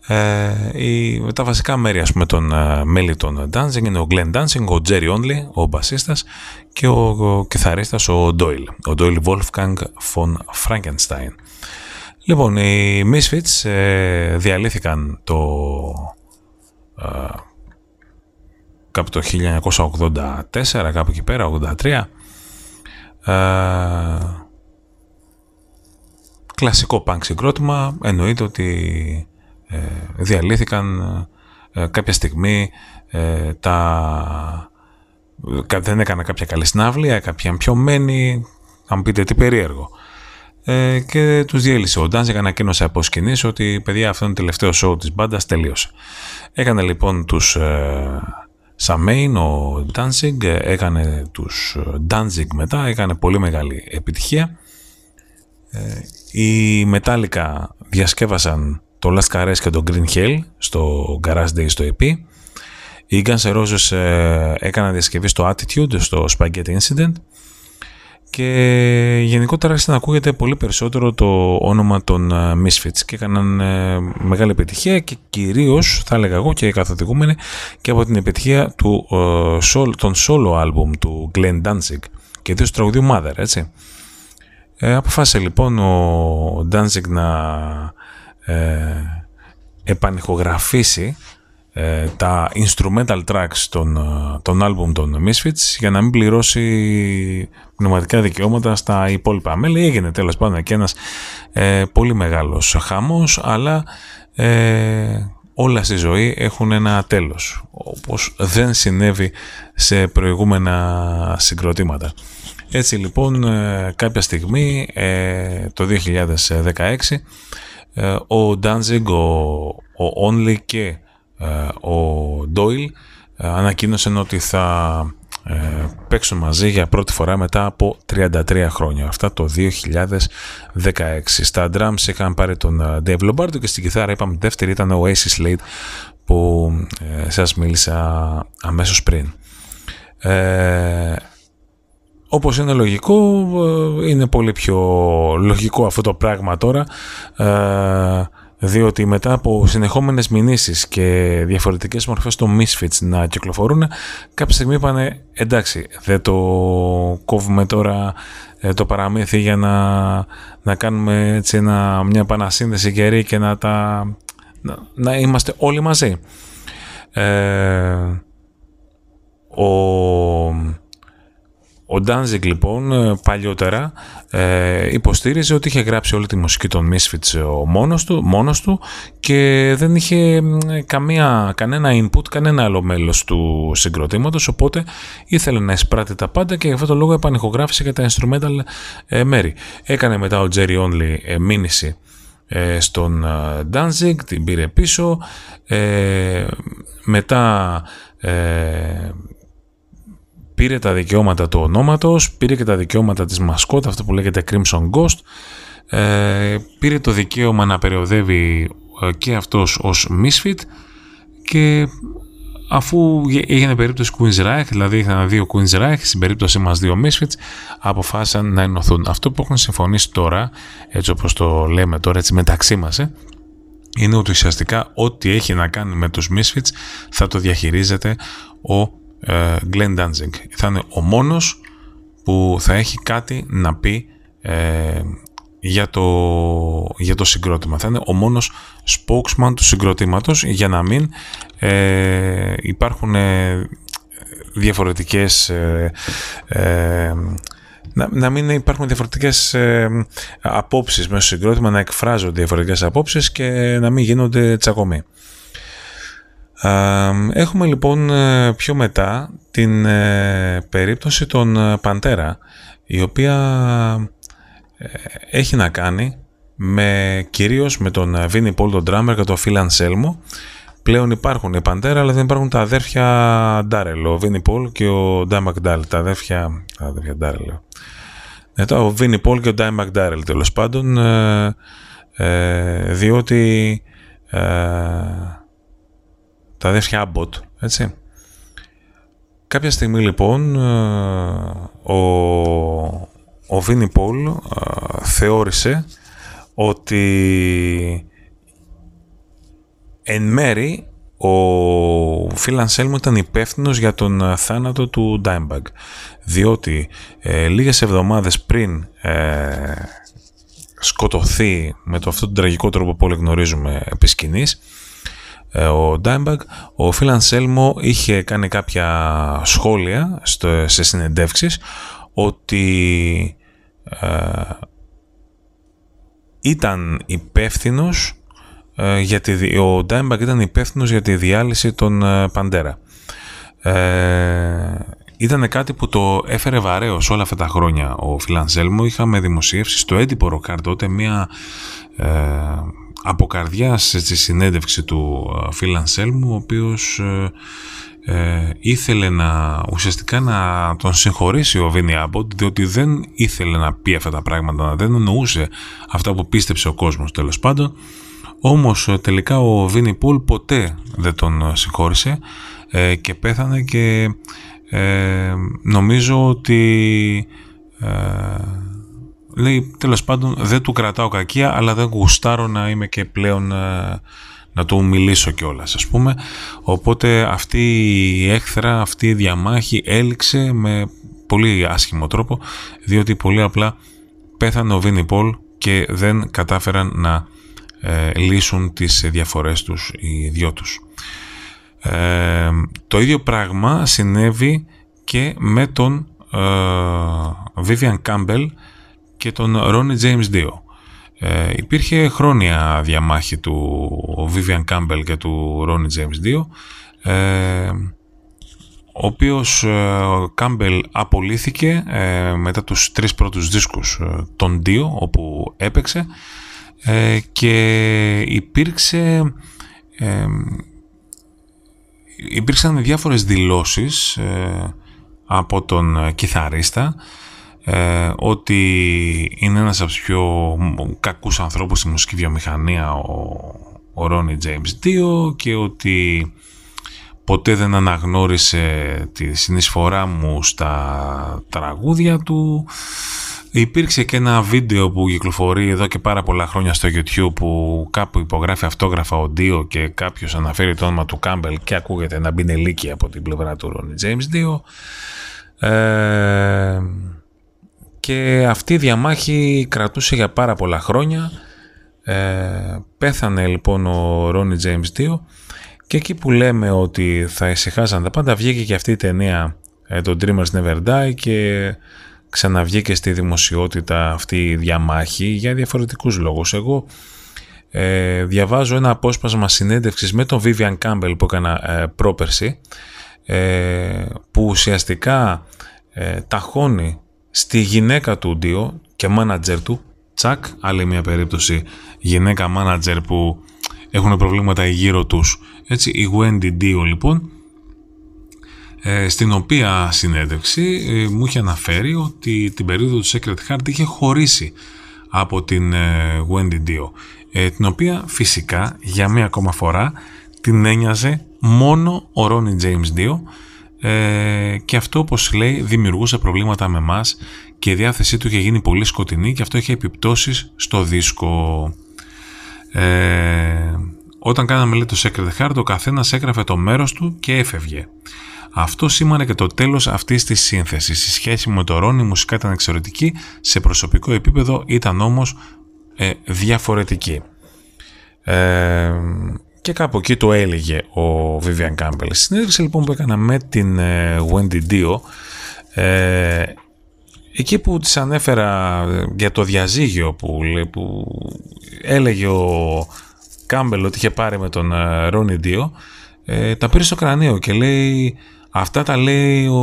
Ε, η, τα βασικά μέρη ας πούμε των uh, μέλη των Dancing είναι ο Glenn Dancing, ο Jerry Only, ο μπασίστας και ο, ο κιθαρίστας ο Doyle, ο Doyle Wolfgang von Frankenstein. Λοιπόν, οι Misfits ε, διαλύθηκαν το κάπου το 1984, κάπου εκεί πέρα, 83. Ε, κλασικό punk συγκρότημα, εννοείται ότι ε, διαλύθηκαν ε, κάποια στιγμή ε, τα... δεν έκανα κάποια καλή συνάβλεια, κάποια πιωμένη, θα μου πείτε τι περίεργο. Ε, και τους διέλυσε ο Ντάνζικ, ανακοίνωσε από σκηνής ότι παιδιά αυτό είναι το τελευταίο show της μπάντας, τελείωσε. Έκανε λοιπόν τους ε, Σαμέιν, ο Danzig, έκανε τους Danzig μετά, έκανε πολύ μεγάλη επιτυχία. Ε, οι Μετάλλικα διασκεύασαν το Last Caress και το Green Hell στο Garage Day στο EP. Οι Guns N' Roses ε, έκαναν διασκευή στο Attitude, στο Spaghetti Incident και γενικότερα άρχισε να ακούγεται πολύ περισσότερο το όνομα των ε, Misfits και έκαναν ε, μεγάλη επιτυχία και κυρίως θα έλεγα εγώ και καθοδηγούμενοι και από την επιτυχία του, uh, των solo album του Glenn Danzig και του τραγουδίου Mother έτσι. Ε, αποφάσισε λοιπόν ο Danzig να ε, επανηχογραφήσει ε, τα instrumental tracks των, ε, των album των Misfits για να μην πληρώσει πνευματικά δικαιώματα στα υπόλοιπα μέλη. Έγινε τέλος πάντων και ένας ε, πολύ μεγάλος χαμός, αλλά ε, όλα στη ζωή έχουν ένα τέλος, όπως δεν συνέβη σε προηγούμενα συγκροτήματα. Έτσι λοιπόν κάποια στιγμή το 2016 ο Danzig, ο, ο Only και ε, ο Ντόιλ ε, ανακοίνωσε ότι θα ε, παίξουν μαζί για πρώτη φορά μετά από 33 χρόνια. Αυτά το 2016. Στα drums είχαν πάρει τον Dave Lombardo και στην κιθάρα είπαμε δεύτερη ήταν ο Ace Slade που σας μίλησα αμέσως πριν. Ε, όπως είναι λογικό, είναι πολύ πιο λογικό αυτό το πράγμα τώρα διότι μετά από συνεχόμενες μηνύσεις και διαφορετικές μορφές των Misfits να κυκλοφορούν, κάποια στιγμή είπανε εντάξει δεν το κόβουμε τώρα ε, το παραμύθι για να, να κάνουμε έτσι ένα, μια επανασύνδεση γερή και να, τα, να, να είμαστε όλοι μαζί. Ε, ο, ο Ο Danzig λοιπόν παλιότερα ε, υποστήριζε ότι είχε γράψει όλη τη μουσική των Misfits ο μόνος του, μόνος του και δεν είχε καμία, κανένα input, κανένα άλλο μέλος του συγκροτήματος οπότε ήθελε να εισπράττει τα πάντα και γι' αυτό το λόγο επανηχογράφησε και τα instrumental ε, μέρη. Έκανε μετά ο Jerry Only ε, μήνυση ε, στον Danzig, την πήρε πίσω, μετά πήρε τα δικαιώματα του ονόματος, πήρε και τα δικαιώματα της μασκότα, αυτό που λέγεται Crimson Ghost, ε, πήρε το δικαίωμα να περιοδεύει ε, και αυτός ως Misfit και αφού έγινε περίπτωση Queen's Reich, δηλαδή είχαν δύο Queen's Reich, στην περίπτωση μας δύο Misfits, αποφάσισαν να ενωθούν. Αυτό που έχουν συμφωνήσει τώρα, έτσι όπως το λέμε τώρα, έτσι μεταξύ μας, ε, είναι ότι ουσιαστικά ό,τι έχει να κάνει με τους Misfits θα το διαχειρίζεται ο ε, Glenn Danzig. Θα είναι ο μόνος που θα έχει κάτι να πει ε, για, το, για το συγκρότημα. Θα είναι ο μόνος spokesman του συγκροτήματος για να μην ε, υπάρχουν ε, διαφορετικές ε, να, να μην υπάρχουν διαφορετικές ε, απόψεις μέσα στο συγκρότημα, να εκφράζονται διαφορετικές απόψεις και να μην γίνονται τσακωμοί. Έχουμε λοιπόν ε, πιο μετά την ε, περίπτωση των ε, Παντέρα η οποία έχει να κάνει με, κυρίως με τον Βίνι Πολ τον Drummer και τον Phil Anselmo. Πλέον υπάρχουν οι Παντέρα αλλά δεν υπάρχουν τα αδέρφια Ντάρελ ο Βίνι Πολ και ο Ντάι Μακντάλ τα αδέρφια, τα αδέρφια Ντάρελ ο Βίνι Πολ και ο Ντάι Μακντάρελ τέλος πάντων διότι τα αδέρφια Abbott, έτσι. Κάποια στιγμή λοιπόν ε, ο, ο Βίνι Πολ ε, θεώρησε ότι εν μέρη ο Φιλ Ανσέλμου ήταν υπεύθυνος για τον θάνατο του Dimebag διότι ε, λίγες εβδομάδες πριν ε, σκοτωθεί με το αυτόν τον τραγικό τρόπο που όλοι γνωρίζουμε επί σκηνής, ε, ο Dimebag, ο Phil Anselmo είχε κάνει κάποια σχόλια στο, σε συνεντεύξεις ότι ε, ήταν υπεύθυνος ε, γιατί ο Dimebag ήταν υπεύθυνος για τη διάλυση των ε, Παντέρα. Ε, ήταν κάτι που το έφερε βαρέως όλα αυτά τα χρόνια ο Phil Anselmo. Είχαμε δημοσιεύσεις στο έντυπο Ροκάρ τότε μία από καρδιάς στη συνέντευξη του ε, Φιλ Ανσέλμου ο οποίος ε, ε, ήθελε να ουσιαστικά να τον συγχωρήσει ο Βίνι Άμποντ διότι δεν ήθελε να πει αυτά τα πράγματα δεν εννοούσε αυτά που πίστεψε ο κόσμος τέλος πάντων. Όμως τελικά ο Βίνι Πουλ ποτέ δεν τον συγχώρησε και πέθανε και νομίζω ότι λέει τέλος πάντων δεν του κρατάω κακία αλλά δεν γουστάρω να είμαι και πλέον ε, να του μιλήσω κιόλας, ας πούμε οπότε αυτή η έχθρα, αυτή η διαμάχη έληξε με πολύ άσχημο τρόπο διότι πολύ απλά πέθανε ο Βίνι Πολ και δεν κατάφεραν να ε, λύσουν τις διαφορές τους οι δυο τους. Ε, το ίδιο πράγμα συνέβη και με τον ε, Vivian Campbell και τον Ronnie James Dio. Ε, υπήρχε χρόνια διαμάχη του Vivian Campbell και του Ronnie James Dio ε, ο οποίος ε, Campbell απολύθηκε ε, μετά τους τρεις πρώτους δίσκους ε, των Dio όπου έπαιξε και υπήρξε υπήρξαν διάφορες δηλώσεις από τον κιθαρίστα ε, ότι είναι ένας από τους πιο κακούς ανθρώπους στη μουσική βιομηχανία ο, ο Ronnie James Dio και ότι ποτέ δεν αναγνώρισε τη συνεισφορά μου στα τραγούδια του. Υπήρξε και ένα βίντεο που κυκλοφορεί εδώ και πάρα πολλά χρόνια στο YouTube που κάπου υπογράφει αυτόγραφα ο Dio και κάποιος αναφέρει το όνομα του Κάμπελ και ακούγεται να μπει νελίκη από την πλευρά του Ronnie James Dio. Ε, και αυτή η διαμάχη κρατούσε για πάρα πολλά χρόνια. Ε, πέθανε λοιπόν ο Ρόνι James 2 και εκεί που λέμε ότι θα ησυχάζαν τα πάντα βγήκε και αυτή η ταινία ε, το Dreamers Never Die και ξαναβγήκε στη δημοσιότητα αυτή η διαμάχη για διαφορετικούς λόγους. Εγώ ε, διαβάζω ένα απόσπασμα συνέντευξης με τον Vivian Campbell που έκανα ε, πρόπερση ε, που ουσιαστικά ε, ταχώνει στη γυναίκα του Ντίο και μάνατζερ του Τσακ, άλλη μια περίπτωση γυναίκα μάνατζερ που έχουν προβλήματα γύρω τους. Έτσι, η Wendy Dio λοιπόν ε, στην οποία συνέντευξη ε, μου είχε αναφέρει ότι την περίοδο του Secret Heart είχε χωρίσει από την ε, Wendy Dio την οποία φυσικά για μία ακόμα φορά την ένοιαζε μόνο ο Ronnie James Dio και αυτό όπως λέει δημιουργούσε προβλήματα με μας και η διάθεσή του είχε γίνει πολύ σκοτεινή και αυτό είχε επιπτώσεις στο δίσκο όταν κάναμε λέει το Secret Heart ο καθένας έγραφε το μέρος του και έφευγε αυτό σήμανε και το τέλος αυτής της σύνθεσης. Η σχέση με το Ρόνι μουσικά ήταν εξαιρετική, σε προσωπικό επίπεδο ήταν όμως ε, διαφορετική. Ε, και κάπου εκεί το έλεγε ο Vivian Campbell. Στη συνέντευξη λοιπόν που έκανα με την ε, Wendy Dio, ε, εκεί που της ανέφερα για το διαζύγιο που, που έλεγε ο Κάμπελ ότι είχε πάρει με τον Ρόνι Dio, τα πήρε στο κρανίο και λέει Αυτά τα λέει ο,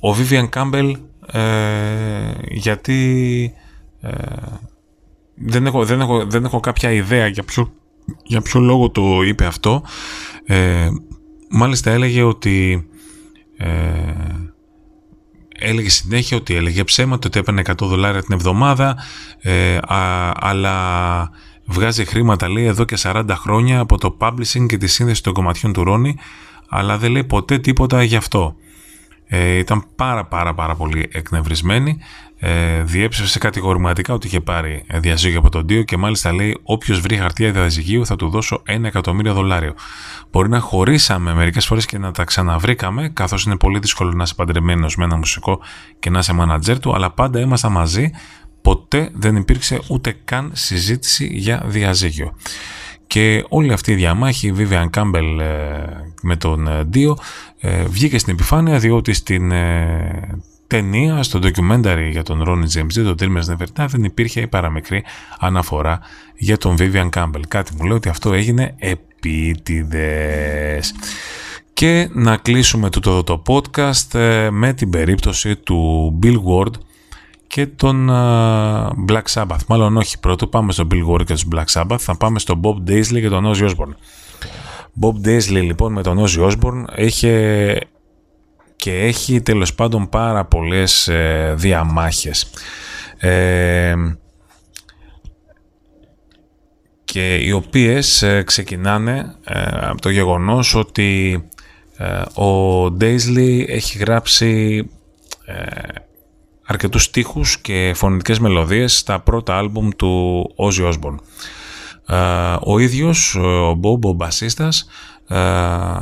ο Vivian Campbell ε, γιατί ε, δεν, έχω, δεν, έχω, δεν έχω κάποια ιδέα για ποιο, για ποιο λόγο το είπε αυτό. Ε, μάλιστα έλεγε ότι έλεγε συνέχεια ότι έλεγε ψέματα, ότι έπαιρνε 100 δολάρια την εβδομάδα, αλλά βγάζει χρήματα λέει εδώ και 40 χρόνια από το publishing και τη σύνδεση των κομματιών του Ρόνι αλλά δεν λέει ποτέ τίποτα γι' αυτό. Ε, ήταν πάρα πάρα πάρα πολύ εκνευρισμένη. Ε, διέψευσε κατηγορηματικά ότι είχε πάρει διαζύγιο από τον Τίο και μάλιστα λέει όποιος βρει χαρτιά διαζυγίου θα του δώσω ένα εκατομμύριο δολάριο. Μπορεί να χωρίσαμε μερικές φορές και να τα ξαναβρήκαμε καθώς είναι πολύ δύσκολο να είσαι παντρεμένος με ένα μουσικό και να είσαι μάνατζέρ του αλλά πάντα ήμασταν μαζί ποτέ δεν υπήρξε ούτε καν συζήτηση για διαζύγιο. Και όλη αυτή η διαμάχη, η Vivian Campbell ε, με τον Dio, ε, βγήκε στην επιφάνεια διότι στην ε, ταινία, στο documentary για τον Ronnie James Dio, το Dreamers Never Die, δεν υπήρχε η παραμικρή αναφορά για τον Vivian Campbell. Κάτι μου λέει ότι αυτό έγινε επίτηδες. Και να κλείσουμε το, το podcast με την περίπτωση του Bill Ward, και τον Black Sabbath. Μάλλον όχι πρώτο, πάμε στον Bill Ward και τον Black Sabbath, θα πάμε στον Bob Daisley και τον Ozzy Osbourne. Bob Daisley λοιπόν με τον Ozzy Osbourne είχε και έχει τέλος πάντων πάρα πολλές ε, διαμάχες. Ε, και οι οποίες ε, ξεκινάνε ε, από το γεγονός ότι ο Daisley έχει γράψει αρκετούς στίχους και φωνητικές μελωδίες στα πρώτα άλμπουμ του Ozzy Osbourne. Ο ίδιος, ο Bob, ο μπασίστας,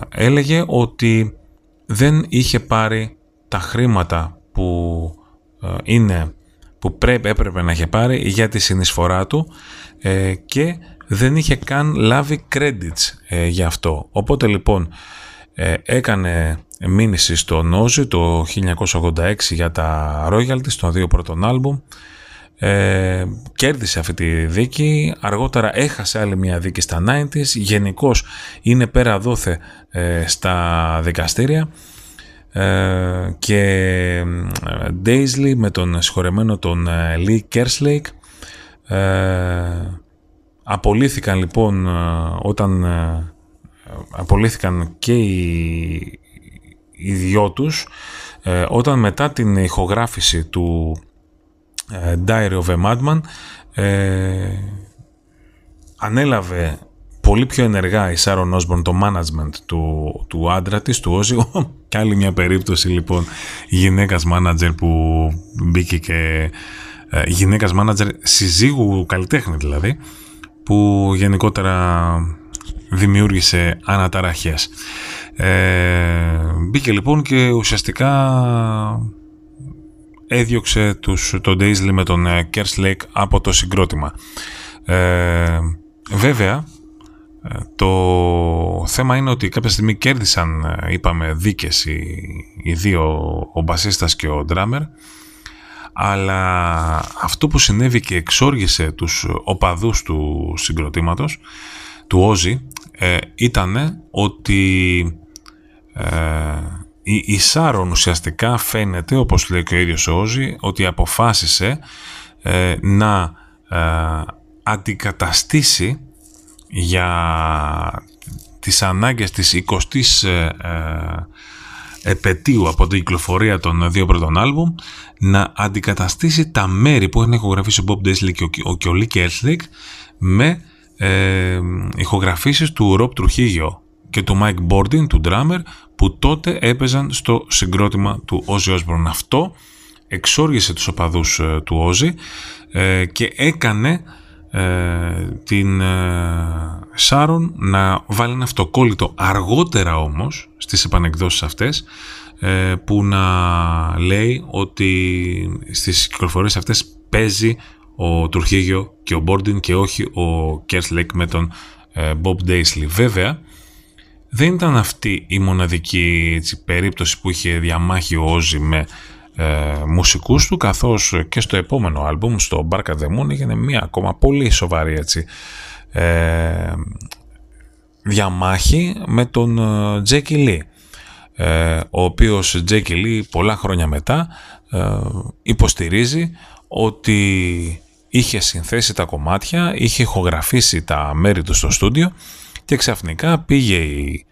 έλεγε ότι δεν είχε πάρει τα χρήματα που είναι που πρέπει, έπρεπε να είχε πάρει για τη συνεισφορά του ε, και δεν είχε καν λάβει credits ε, για αυτό. Οπότε λοιπόν ε, έκανε μήνυση στο Νόζι το 1986 για τα royalties των δύο πρώτων άλμπουμ. Ε, κέρδισε αυτή τη δίκη, αργότερα έχασε άλλη μια δίκη στα 90s, γενικώς είναι πέρα δόθε ε, στα δικαστήρια. Ε, και ε, Daisley με τον συγχωρεμένο τον Lee Kerslake. Απολύθηκαν λοιπόν όταν απολύθηκαν και οι οι δυο τους ε, όταν μετά την ηχογράφηση του ε, Diary of a Madman ε, ανέλαβε πολύ πιο ενεργά η Σάρον Osborne το management του, του άντρα της, του Όζι. και άλλη μια περίπτωση λοιπόν γυναίκας manager που μπήκε και ε, γυναίκας manager συζύγου καλλιτέχνη δηλαδή που γενικότερα δημιούργησε αναταραχές. Ε, μπήκε λοιπόν και ουσιαστικά έδιωξε τους, τον Daisley με τον Kerslake από το συγκρότημα. Ε, βέβαια, το θέμα είναι ότι κάποια στιγμή κέρδισαν, είπαμε, δίκες οι, οι δύο, ο μπασίστας και ο ντράμερ, αλλά αυτό που συνέβη και εξόργησε τους οπαδούς του συγκροτήματος, του Όζη, ε, ήταν ότι ε, η, η Σάρον ουσιαστικά φαίνεται, όπως λέει και ο ίδιος ο Όζη, ότι αποφάσισε ε, να ε, αντικαταστήσει για τις ανάγκες της 20ης ε, ε, επαιτίου από την κυκλοφορία των δύο πρώτων άλμπουμ να αντικαταστήσει τα μέρη που έχουν ηχογραφήσει ο Bob Daisley και ο, και ο Lee με ε, ηχογραφήσεις του Rob Trujillo και του Mike Bordin, του drummer, που τότε έπαιζαν στο συγκρότημα του Ozzy Osbourne. Αυτό εξόργησε τους οπαδούς ε, του Ozzy ε, και έκανε ε, την Σάρον να βάλει ένα αυτοκόλλητο αργότερα όμως στις επανεκδόσεις αυτές που να λέει ότι στις κυκλοφορίες αυτές παίζει ο Τουρχίγιο και ο Μπόρντιν και όχι ο Κέρσλεκ με τον Bob Daisley. Βέβαια, δεν ήταν αυτή η μοναδική έτσι, περίπτωση που είχε διαμάχει ο Όζη με ε, μουσικούς του καθώς και στο επόμενο άλμπουμ στο Barca the Moon έγινε μια ακόμα πολύ σοβαρή έτσι, ε, διαμάχη με τον Τζέκι ε, Λί ε, ο οποίος Τζέκι Λί πολλά χρόνια μετά ε, υποστηρίζει ότι είχε συνθέσει τα κομμάτια, είχε ηχογραφήσει τα μέρη του στο στούντιο και ξαφνικά πήγε η,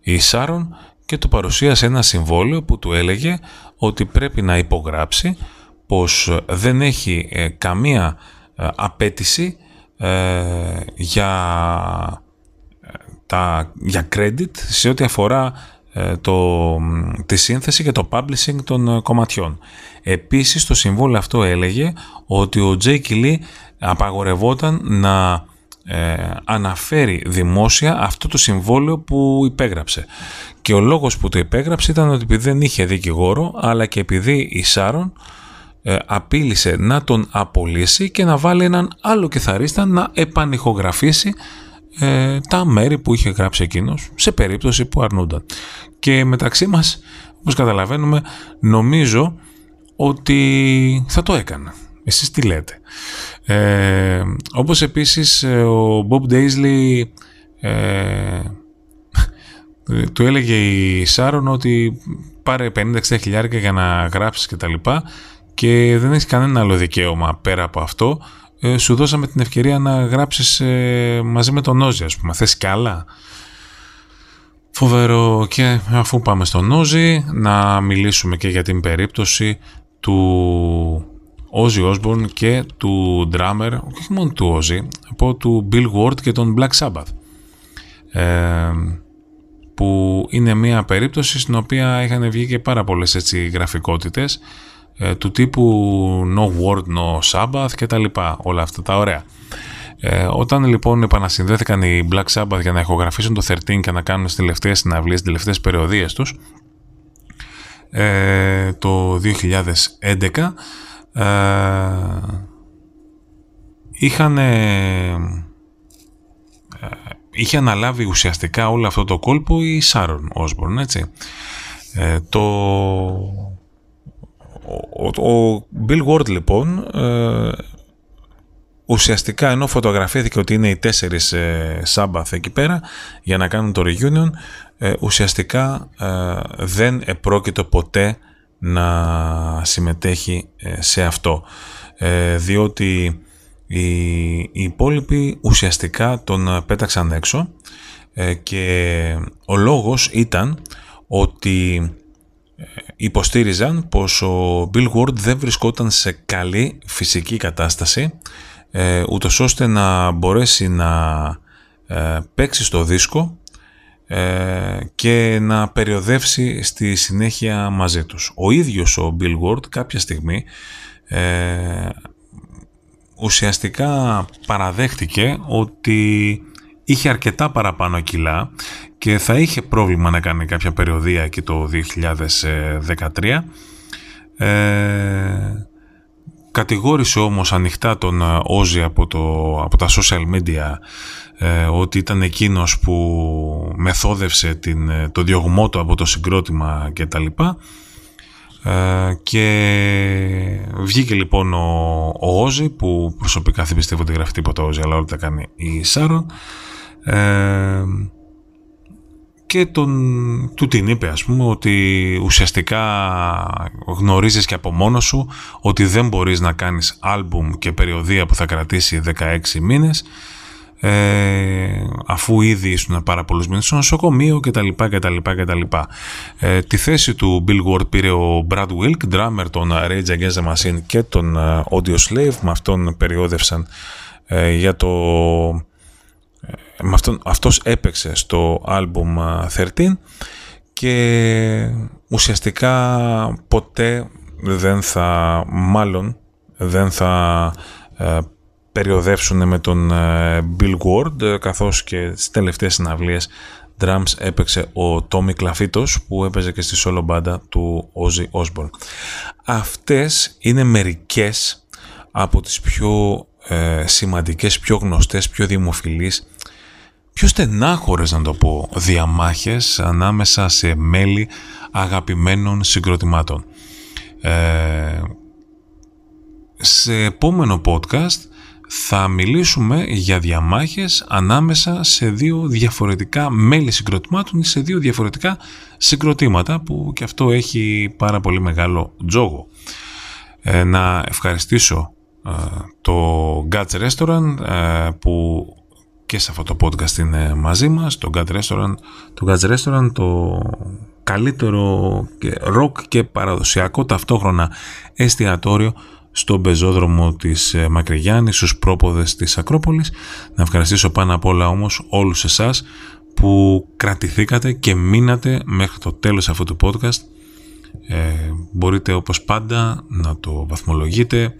η Σάρον και του παρουσίασε ένα συμβόλαιο που του έλεγε ότι πρέπει να υπογράψει πως δεν έχει ε, καμία ε, απέτηση ε, για, τα, για credit σε ό,τι αφορά το, τη σύνθεση και το publishing των κομματιών. Επίσης το συμβόλαιο αυτό έλεγε ότι ο Τζέικι Λί απαγορευόταν να ε, αναφέρει δημόσια αυτό το συμβόλαιο που υπέγραψε. Και ο λόγος που το υπέγραψε ήταν ότι επειδή δεν είχε δικηγόρο, αλλά και επειδή η Σάρον ε, απείλησε να τον απολύσει και να βάλει έναν άλλο κιθαρίστα να επανηχογραφήσει ε, τα μέρη που είχε γράψει εκείνος σε περίπτωση που αρνούνταν. Και μεταξύ μας, όπως καταλαβαίνουμε, νομίζω ότι θα το έκανε. Εσείς τι λέτε. Ε, όπως επίσης ε, ο Bob Daisley ε, του έλεγε η Σάρον ότι πάρε 50-60 χιλιάρικα για να γράψεις και τα λοιπά και δεν έχεις κανένα άλλο δικαίωμα πέρα από αυτό. Ε, σου δώσαμε την ευκαιρία να γράψεις ε, μαζί με τον Όζη ας πούμε. Θες κι άλλα; Φοβερό. Και αφού πάμε στον Όζη να μιλήσουμε και για την περίπτωση του Ozzy Osbourne και του drummer, όχι μόνο του Ozzy, από του Bill Ward και τον Black Sabbath. Ε, που είναι μια περίπτωση στην οποία είχαν βγει και πάρα πολλές έτσι γραφικότητες ε, του τύπου No Word, No Sabbath και τα λοιπά, όλα αυτά τα ωραία. Ε, όταν λοιπόν επανασυνδέθηκαν οι Black Sabbath για να ηχογραφήσουν το 13 και να κάνουν τις τελευταίες συναυλίες, τις τελευταίες περιοδίες τους, ε, το 2011 ε, είχαν ε, είχε αναλάβει ουσιαστικά όλο αυτό το κόλπο η Σάρον Όσμπορν, έτσι. Ε, το, ο, ο Bill Ward λοιπόν ε, ουσιαστικά ενώ φωτογραφήθηκε ότι είναι οι τέσσερις ε, Σάμπαθ εκεί πέρα για να κάνουν το reunion ουσιαστικά δεν επρόκειτο ποτέ να συμμετέχει ε, σε αυτό. Ε, διότι οι, οι υπόλοιποι ουσιαστικά τον πέταξαν έξω ε, και ο λόγος ήταν ότι υποστήριζαν πως ο Bill Ward δεν βρισκόταν σε καλή φυσική κατάσταση ούτως ώστε να μπορέσει να παίξει στο δίσκο ε, και να περιοδεύσει στη συνέχεια μαζί τους. Ο ίδιος ο Bill Ward κάποια στιγμή ε, ουσιαστικά παραδέχτηκε ότι είχε αρκετά παραπάνω κιλά και θα είχε πρόβλημα να κάνει κάποια περιοδία εκεί το 2013 ε, κατηγόρησε όμως ανοιχτά τον Όζι από, το, από τα social media ε, ότι ήταν εκείνος που μεθόδευσε την, το διωγμό του από το συγκρότημα και τα λοιπά. Ε, και βγήκε λοιπόν ο, ο Όζι που προσωπικά δεν πιστεύω ότι γράφει τίποτα Όζι αλλά όλα τα κάνει η Σάρον ε, και τον, του την είπε ας πούμε ότι ουσιαστικά γνωρίζεις και από μόνος σου ότι δεν μπορείς να κάνεις άλμπουμ και περιοδία που θα κρατήσει 16 μήνες ε, αφού ήδη ήσουν πάρα πολλούς μήνες στο νοσοκομείο κτλ. κτλ, κτλ. Ε, τη θέση του Bill Ward πήρε ο Brad Wilk, drummer των Rage Against the Machine και τον ε, Audio Slave, με αυτόν περιόδευσαν ε, για το... Ε, με αυτόν, αυτός έπαιξε στο album 13 και ουσιαστικά ποτέ δεν θα, μάλλον δεν θα περιοδεύσουν με τον ε, Bill Ward ε, καθώς και στις τελευταίες συναυλίες drums έπαιξε ο Tommy Κλαφίτος που έπαιζε και στη solo μπάντα του Ozzy Osbourne. Αυτές είναι μερικές από τις πιο ε, σημαντικές, πιο γνωστές, πιο δημοφιλείς πιο στενάχωρες να το πω διαμάχες ανάμεσα σε μέλη αγαπημένων συγκροτημάτων. Ε, σε επόμενο podcast θα μιλήσουμε για διαμάχες ανάμεσα σε δύο διαφορετικά μέλη συγκροτημάτων ή σε δύο διαφορετικά συγκροτήματα που και αυτό έχει πάρα πολύ μεγάλο τζόγο. Ε, να ευχαριστήσω ε, το Guts Restaurant ε, που και σε αυτό το podcast είναι μαζί μας, το Guts Restaurant, το Guts Restaurant το καλύτερο rock και παραδοσιακό ταυτόχρονα εστιατόριο στον πεζόδρομο της ε, Μακρυγιάννης, στους πρόποδες της Ακρόπολης. Να ευχαριστήσω πάνω απ' όλα όμως όλους εσάς που κρατηθήκατε και μείνατε μέχρι το τέλος αυτού του podcast. Ε, μπορείτε όπως πάντα να το βαθμολογείτε,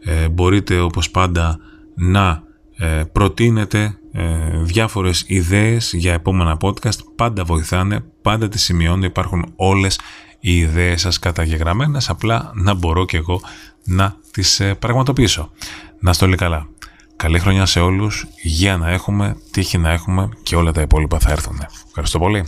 ε, μπορείτε όπως πάντα να ε, προτείνετε ε, διάφορες ιδέες για επόμενα podcast, πάντα βοηθάνε, πάντα τις σημειώνω, υπάρχουν όλες οι ιδέες σας καταγεγραμμένες, απλά να μπορώ και εγώ να τις ε, πραγματοποιήσω. Να είστε όλοι καλά. Καλή χρονιά σε όλους, υγεία να έχουμε, τύχη να έχουμε και όλα τα υπόλοιπα θα έρθουν. Ευχαριστώ πολύ.